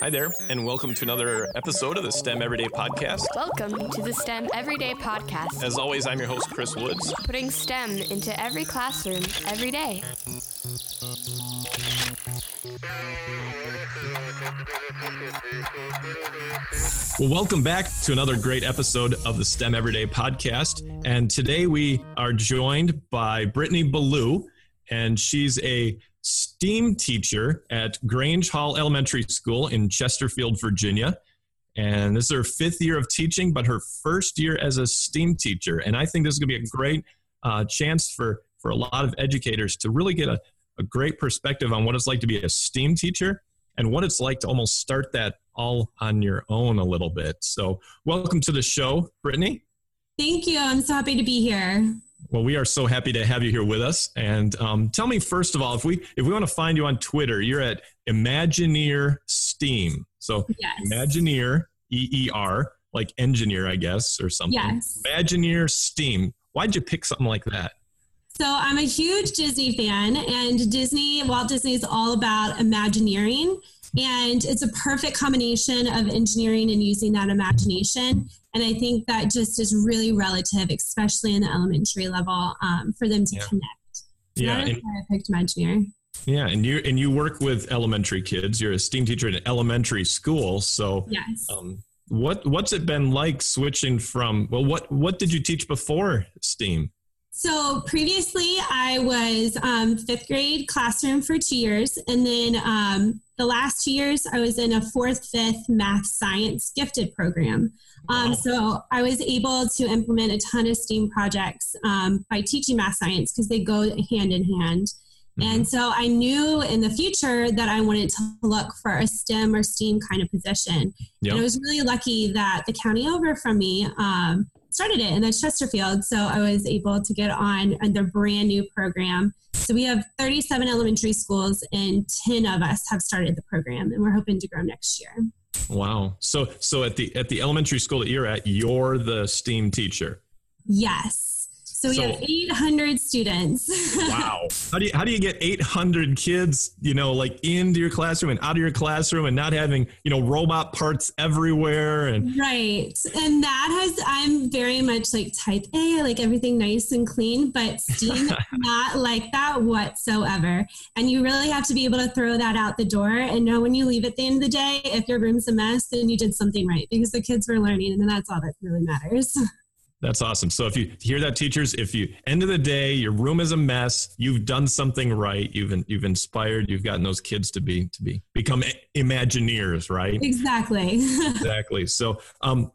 Hi there, and welcome to another episode of the STEM Everyday Podcast. Welcome to the STEM Everyday Podcast, As always, I'm your host, Chris Woods. putting STEM into every classroom every day. Well, welcome back to another great episode of the STEM Everyday Podcast. And today we are joined by Brittany Ballou, and she's a STEAM teacher at Grange Hall Elementary School in Chesterfield, Virginia. And this is her fifth year of teaching, but her first year as a STEAM teacher. And I think this is going to be a great uh, chance for, for a lot of educators to really get a, a great perspective on what it's like to be a STEAM teacher and what it's like to almost start that all on your own a little bit. So, welcome to the show, Brittany. Thank you. I'm so happy to be here. Well, we are so happy to have you here with us. And um, tell me first of all, if we if we want to find you on Twitter, you're at Imagineer Steam. So Yes. Imagineer E E R, like engineer, I guess, or something. Yes. Imagineer Steam. Why'd you pick something like that? So I'm a huge Disney fan, and Disney, Walt Disney is all about Imagineering. And it's a perfect combination of engineering and using that imagination. And I think that just is really relative, especially in the elementary level, um, for them to Yeah. connect. So Yeah, and- why I picked Imagineer. Yeah, and you and you work with elementary kids. You're a STEAM teacher at an elementary school. So, Yes. um, what what's it been like switching from? Well, what what did you teach before STEAM? So previously, I was um, fifth grade classroom for two years, and then um, the last two years, I was in a fourth, fifth math science gifted program. Um, Wow. So I was able to implement a ton of STEAM projects um, by teaching math science because they go hand in hand. And so I knew in the future that I wanted to look for a STEM or STEAM kind of position. Yep. And I was really lucky that the county over from me um, started it, and that's Chesterfield. So I was able to get on on their brand new program. So we have 37 elementary schools, and 10 of us have started the program, and we're hoping to grow next year. Wow. So so at the at the elementary school that you're at, you're the STEAM teacher. Yes. So we So- have 800 students. Wow. how do you how do you get 800 kids, you know, like into your classroom and out of your classroom and not having, you know, robot parts everywhere and Right. And that has, I'm very much like type A, I like everything nice and clean, but Steam not like that whatsoever. And you really have to be able to throw that out the door and know when you leave at the end of the day, if your room's a mess, then you did something right because the kids were learning and that's all that really matters. That's awesome. So if you hear that, teachers, if you end of the day your room is a mess, you've done something right. You've you've inspired. You've gotten those kids to be to be become Imagineers, right? exactly. exactly. So um,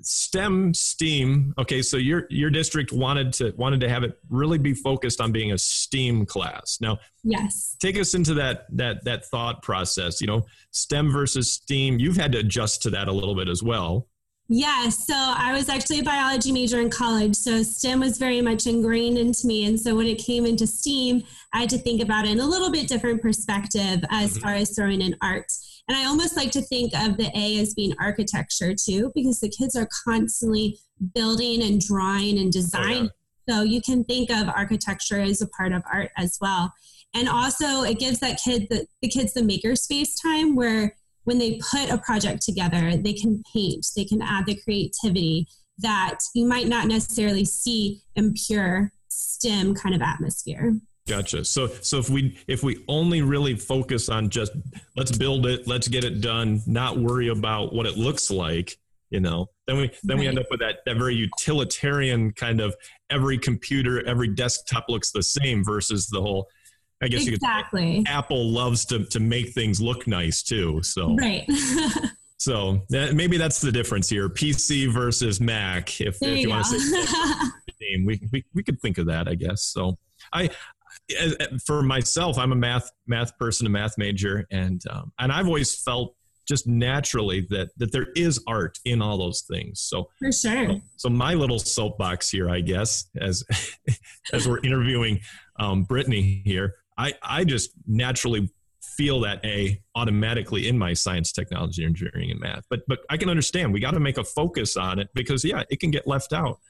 STEM, STEAM. Okay, so your your district wanted to wanted to have it really be focused on being a STEAM class. Now, yes. take us into that that that thought process. You know, STEM versus STEAM. You've had to adjust to that a little bit as well. Yeah, so I was actually a biology major in college. So STEM was very much ingrained into me. And so when it came into STEAM, I had to think about it in a little bit different perspective as Mhm. far as throwing in art. And I almost like to think of the A as being architecture too, because the kids are constantly building and drawing and designing. So you can think of architecture as a part of art as well. And also it gives that kid the, the kids the maker space time where when they put a project together, they can paint, they can add the creativity that you might not necessarily see in pure STEM kind of atmosphere. Gotcha. So so if we if we only really focus on just let's build it, let's get it done, not worry about what it looks like, you know, then we then we end up with that that very utilitarian kind of every computer, every desktop looks the same versus the whole I guess you could Exactly. Apple loves to to make things look nice too. So Right. so that, maybe that's the difference here. PC versus Mac if, if you you want to say name. We, we we could think of that, I guess. So I, for myself, I'm a math math person, a math major, and um, and I've always felt just naturally that that there is art in all those things. So For sure. so my little soapbox here, I guess, as as we're interviewing um, Brittany here, I I just naturally feel that a automatically in my science technology engineering and math but but i can understand we got to make a focus on it because yeah it can get left out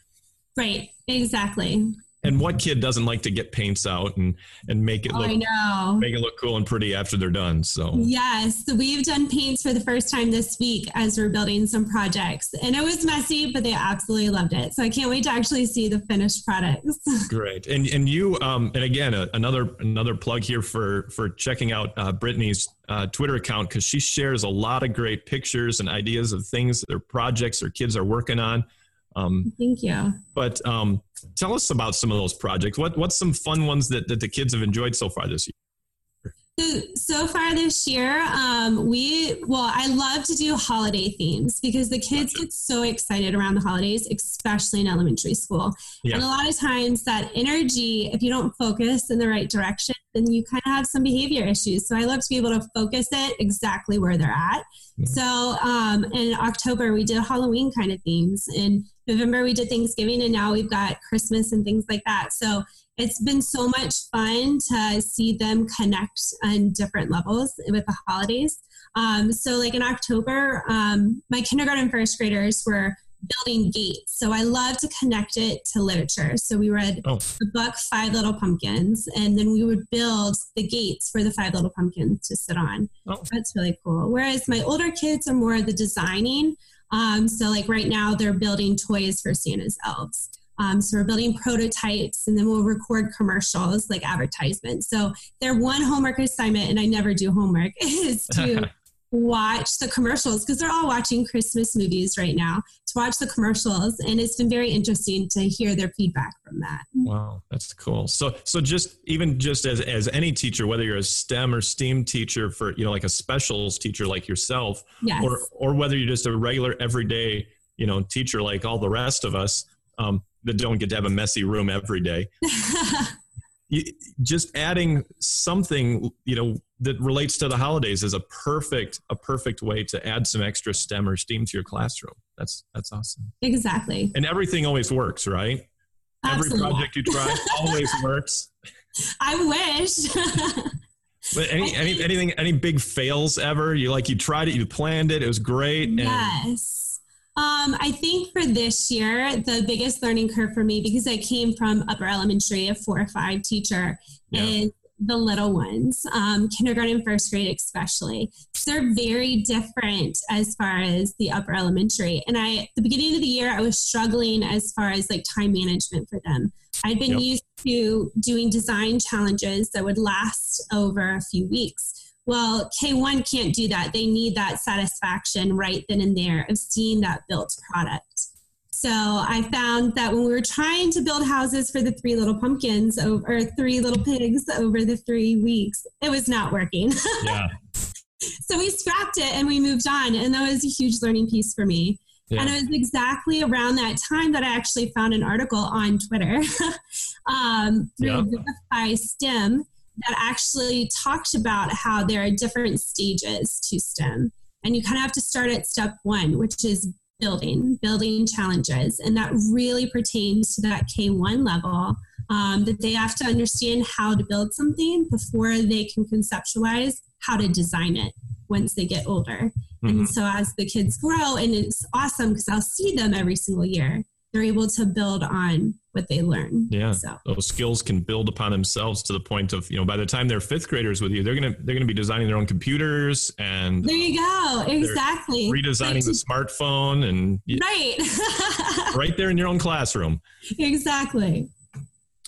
Right. Exactly. And what kid doesn't like to get paints out and and make it look I know. make it look cool and pretty after they're done. So Yes, so we've done paints for the first time this week as we're building some projects. And it was messy, but they absolutely loved it. So I can't wait to actually see the finished products. great. And and you um and again uh, another another plug here for for checking out uh, Brittany's uh, Twitter account because she shares a lot of great pictures and ideas of things, their projects, their kids are working on. Um, Thank you. but um, tell us about some of those projects. What what's some fun ones that, that the kids have enjoyed so far this year? So, so far this year, um, we, well, I love to do holiday themes because the kids get so excited around the holidays, especially in elementary school. Yeah. And a lot of times that energy, if you don't focus in the right direction, then you kind of have some behavior issues. So I love to be able to focus it exactly where they're at. Yeah. So um, in October, we did Halloween kind of themes. In November, we did Thanksgiving, and now we've got Christmas and things like that. So it's been so much fun to see them connect on different levels with the holidays. Um, so, like in October, um, my kindergarten first graders were building gates. So, I love to connect it to literature. So, we read Oh. the book Five Little Pumpkins, and then we would build the gates for the Five Little Pumpkins to sit on. Oh. That's really cool. Whereas my older kids are more of the designing. Um, so, like right now, they're building toys for Santa's elves. Um, so we're building prototypes and then we'll record commercials like advertisements. So their one homework assignment, and I never do homework, is to watch the commercials because they're all watching Christmas movies right now to watch the commercials. And it's been very interesting to hear their feedback from that. Wow, that's cool. So so just even just as as any teacher, whether you're a STEM or STEAM teacher for you know like a specials teacher like yourself, Yes. or or whether you're just a regular everyday you know teacher like all the rest of us um, that don't get to have a messy room every day. You, just adding something you know that relates to the holidays is a perfect a perfect way to add some extra STEM or STEAM to your classroom. That's that's awesome. exactly. And everything always works, right? Absolutely. Every project you try always works. I wish. But any, any anything any big fails ever? You like you tried it, you planned it, it was great. And Yes. Um, I think for this year, the biggest learning curve for me, because I came from upper elementary, a four or five teacher, Yeah. is the little ones, um, kindergarten, first grade, especially. So they're very different as far as the upper elementary. And I, at the beginning of the year, I was struggling as far as like time management for them. I'd been Yep. used to doing design challenges that would last over a few weeks. Well, K1 can't do that. They need that satisfaction right then and there of seeing that built product. So I found that when we were trying to build houses for the three little pumpkins over, or three little pigs over the three weeks, it was not working. yeah. so we scrapped it and we moved on. And that was a huge learning piece for me. Yeah. And it was exactly around that time that I actually found an article on Twitter um, through Yeah. STEM that actually talked about how there are different stages to STEM. And you kind of have to start at step one, which is building, building challenges. And that really pertains to that K1 level, um, that they have to understand how to build something before they can conceptualize how to design it once they get older. Mhm. And so as the kids grow, and it's awesome because I'll see them every single year, they're able to build on what they learn. Yeah. So Those skills can build upon themselves to the point of, you know, by the time they're fifth graders with you, they're gonna they're gonna be designing their own computers and there you go. Exactly. redesigning the smartphone and Right. right there in your own classroom. exactly.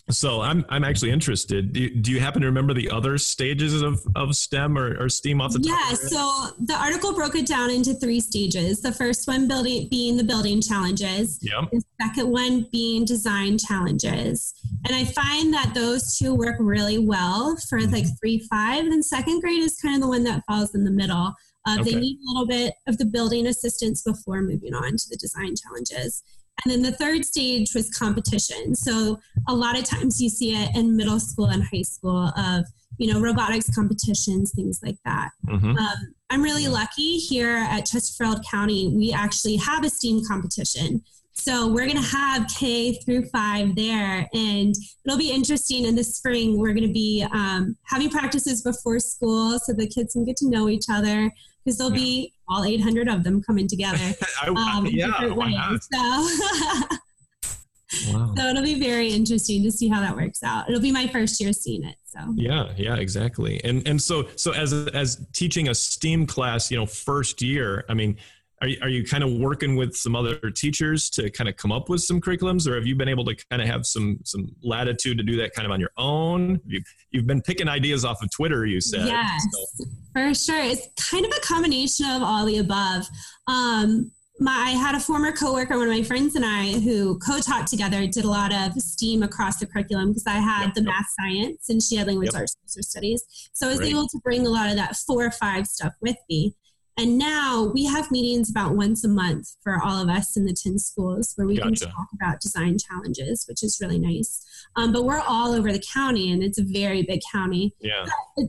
So I'm I'm actually interested. Do you, do you happen to remember the other stages of, of STEM or, or STEAM off the top? Yeah, of your head? so the article broke it down into three stages. The first one building being the building challenges. Yep. The second one being design challenges. And I find that those two work really well for Mm-hmm. like three, five. And second grade is kind of the one that falls in the middle. Uh, Okay. They need a little bit of the building assistance before moving on to the design challenges. And then the third stage was competition. So a lot of times you see it in middle school and high school of, you know, robotics competitions, things like that. Mhm. Um, I'm really lucky here at Chesterfield County. We actually have a STEAM competition. So we're going to have K through five there, and it'll be interesting. In the spring, we're going to be um, having practices before school so the kids can get to know each other because there'll be all 800 of them coming together. I, Um, yeah, different why not? ways. So Wow. So it'll be very interesting to see how that works out. It'll be my first year seeing it. So yeah, yeah, exactly. And and so so as as teaching a STEAM class, you know, first year, I mean, are you, are you kind of working with some other teachers to kind of come up with some curriculums or have you been able to kind of have some some latitude to do that kind of on your own you've, you've been picking ideas off of twitter you said yes so. for sure it's kind of a combination of all the above um, my, I had a former coworker, one of my friends and I, who co-taught together, did a lot of STEAM across the curriculum because I had yep, the yep. math science and she had language yep. arts or studies. So I was able to bring a lot of that four or five stuff with me. And now we have meetings about once a month for all of us in the 10 schools where we gotcha. can talk about design challenges, which is really nice. Um, but we're all over the county and it's a very big county. Yeah.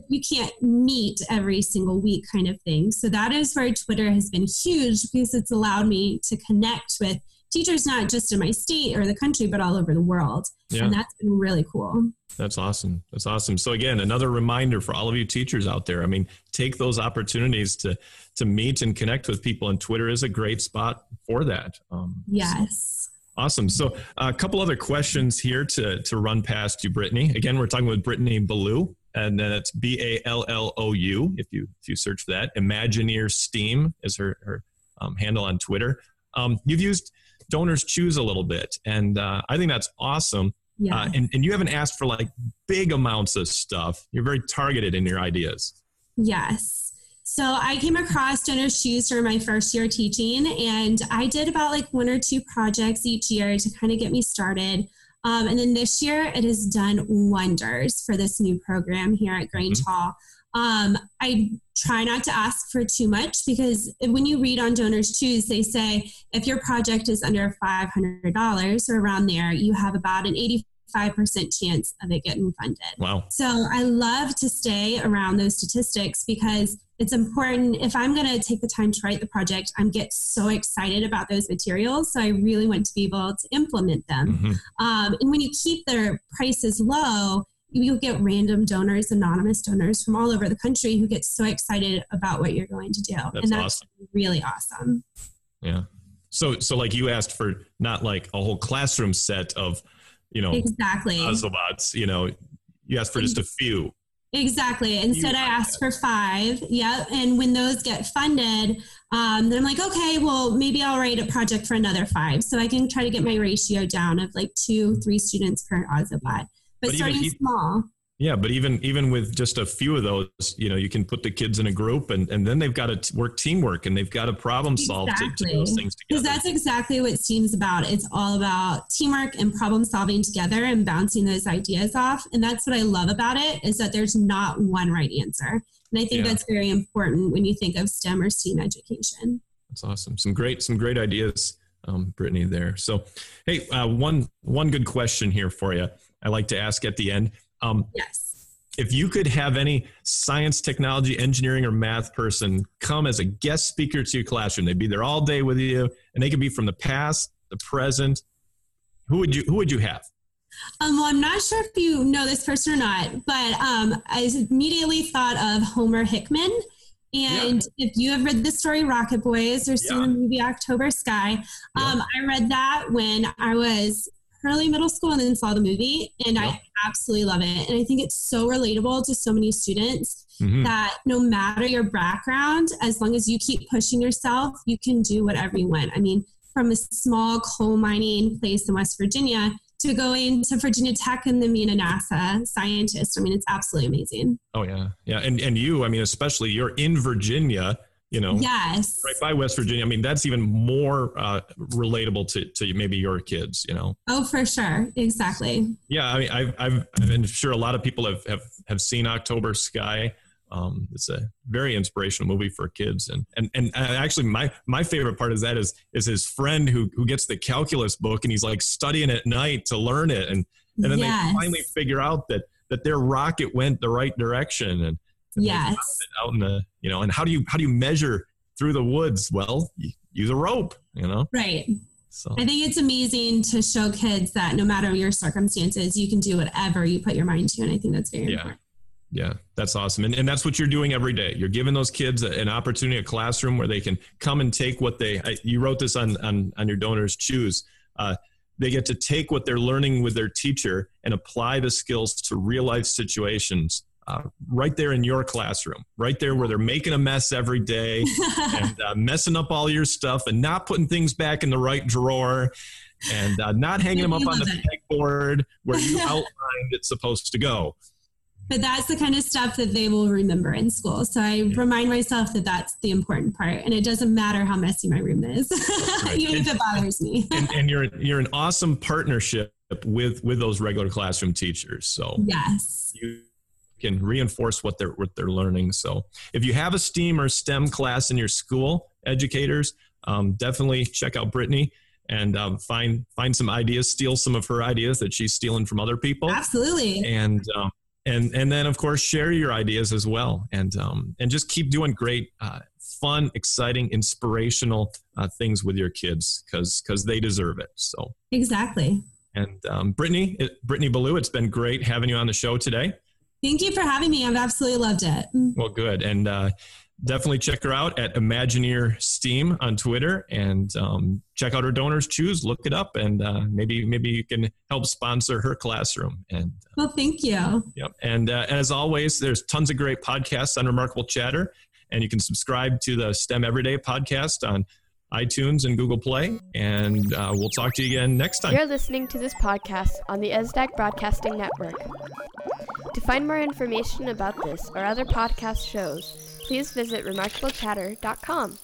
You can't meet every single week kind of thing. So that is where Twitter has been huge because it's allowed me to connect with teachers not just in my state or the country, but all over the world. Yeah. And that's been really cool. That's awesome. That's awesome. So again, another reminder for all of you teachers out there. I mean, take those opportunities to to meet and connect with people, and Twitter is a great spot for that. Um, yes. So, awesome. So a couple other questions here to to run past you, Brittany. Again, we're talking with Brittany Ballou, and then it's B A L L O U. If you if you search for that, Imagineer Steam is her her um, handle on Twitter. Um, you've used donors choose a little bit. And uh, I think that's awesome. Yeah. Uh, and, and you haven't asked for like big amounts of stuff. You're very targeted in your ideas. Yes. So I came across Donors Choose during my first year teaching, and I did about like one or two projects each year to kind of get me started. Um, and then this year, it has done wonders for this new program here at Grange mm-hmm. Hall. Um, I try not to ask for too much because when you read on Donors Choose, they say if your project is under $500 or around there, you have about an 85% chance of it getting funded. Wow. So I love to stay around those statistics because it's important if i'm going to take the time to write the project i'm get so excited about those materials so i really want to be able to implement them mm-hmm. um, and when you keep their prices low you'll get random donors, anonymous donors from all over the country who get so excited about what you're going to do. That's and that's awesome. really awesome. Yeah. So, so like you asked for not like a whole classroom set of, you know, exactly Ozobots, you know, you asked for just a few. Exactly. Instead, I asked for five. Yeah. And when those get funded, um, then I'm like, okay, well, maybe I'll write a project for another five. So I can try to get my ratio down of like two, three students per Ozobot but, but starting even, small. Yeah, but even even with just a few of those, you know, you can put the kids in a group, and and then they've got to work teamwork, and they've got to problem solve exactly. to, to those things together. Because that's exactly what STEAM's about. It's all about teamwork and problem solving together and bouncing those ideas off. And that's what I love about it is that there's not one right answer. And I think yeah. that's very important when you think of STEM or STEAM education. That's awesome. Some great some great ideas, um, Brittany. There. So, hey, uh, one one good question here for you. I like to ask at the end. Um, yes. If you could have any science, technology, engineering, or math person come as a guest speaker to your classroom, they'd be there all day with you, and they could be from the past, the present. Who would you Who would you have? Um, well, I'm not sure if you know this person or not, but um, I immediately thought of Homer Hickam. And yeah. if you have read the story Rocket Boys or seen yeah. the movie October Sky, um, yeah. I read that when I was early middle school and then saw the movie and. I absolutely love it. And I think it's so relatable to so many students mm-hmm. that no matter your background, as long as you keep pushing yourself, you can do whatever you want. I mean, from a small coal mining place in West Virginia to going to Virginia Tech and then being a NASA scientist. I mean, it's absolutely amazing. Oh yeah. Yeah. And and you, I mean, especially you're in Virginia you know yes right by west virginia i mean that's even more uh, relatable to, to maybe your kids you know oh for sure exactly yeah i mean i've, I've i'm sure a lot of people have have, have seen october sky um, it's a very inspirational movie for kids. And, and and actually my my favorite part of that is is his friend who who gets the calculus book and he's like studying at night to learn it. And and then yes. they finally figure out that that their rocket went the right direction. And yes. out in the you know and how do you how do you measure through the woods? Well you use a rope you know? Right. So i think it's amazing to show kids that no matter your circumstances you can do whatever you put your mind to. And i think that's very yeah. important yeah, that's awesome. And, and that's what you're doing every day. You're giving those kids an opportunity, a classroom where they can come and take what they, you wrote this on, on, on your donors choose. Uh, they get to take what they're learning with their teacher and apply the skills to real life situations uh, right there in your classroom, right there where they're making a mess every day and uh, messing up all your stuff and not putting things back in the right drawer and uh, not hanging them up on the pegboard where you outlined it's supposed to go. But that's the kind of stuff that they will remember in school. So I yeah. remind myself that that's the important part, and it doesn't matter how messy my room is, right. even and, if it bothers me. and, and you're you're an awesome partnership with with those regular classroom teachers. So yes, you can reinforce what they're what they're learning. So if you have a STEAM or STEM class in your school, educators, um, definitely check out Brittany and um, find find some ideas, steal some of her ideas that she's stealing from other people. Absolutely. And um, and and then of course share your ideas as well, and um, and just keep doing great, uh, fun, exciting, inspirational uh, things with your kids because because they deserve it. So exactly. And um, Brittany, it, Brittany Ballou, it's been great having you on the show today. Thank you for having me. I've absolutely loved it. Well, good. And uh, definitely check her out at Imagineer Steam on Twitter and um, check out her donors choose. Look it up, and uh, maybe maybe you can help sponsor her classroom. And uh, well, thank you. Yep. And uh, as always, there's tons of great podcasts on Remarkable Chatter, and you can subscribe to the STEM Everyday podcast on iTunes and Google Play. And uh, we'll talk to you again next time. You're listening to this podcast on the ESDAC Broadcasting Network. To find more information about this or other podcast shows, please visit remarkablechatter.com.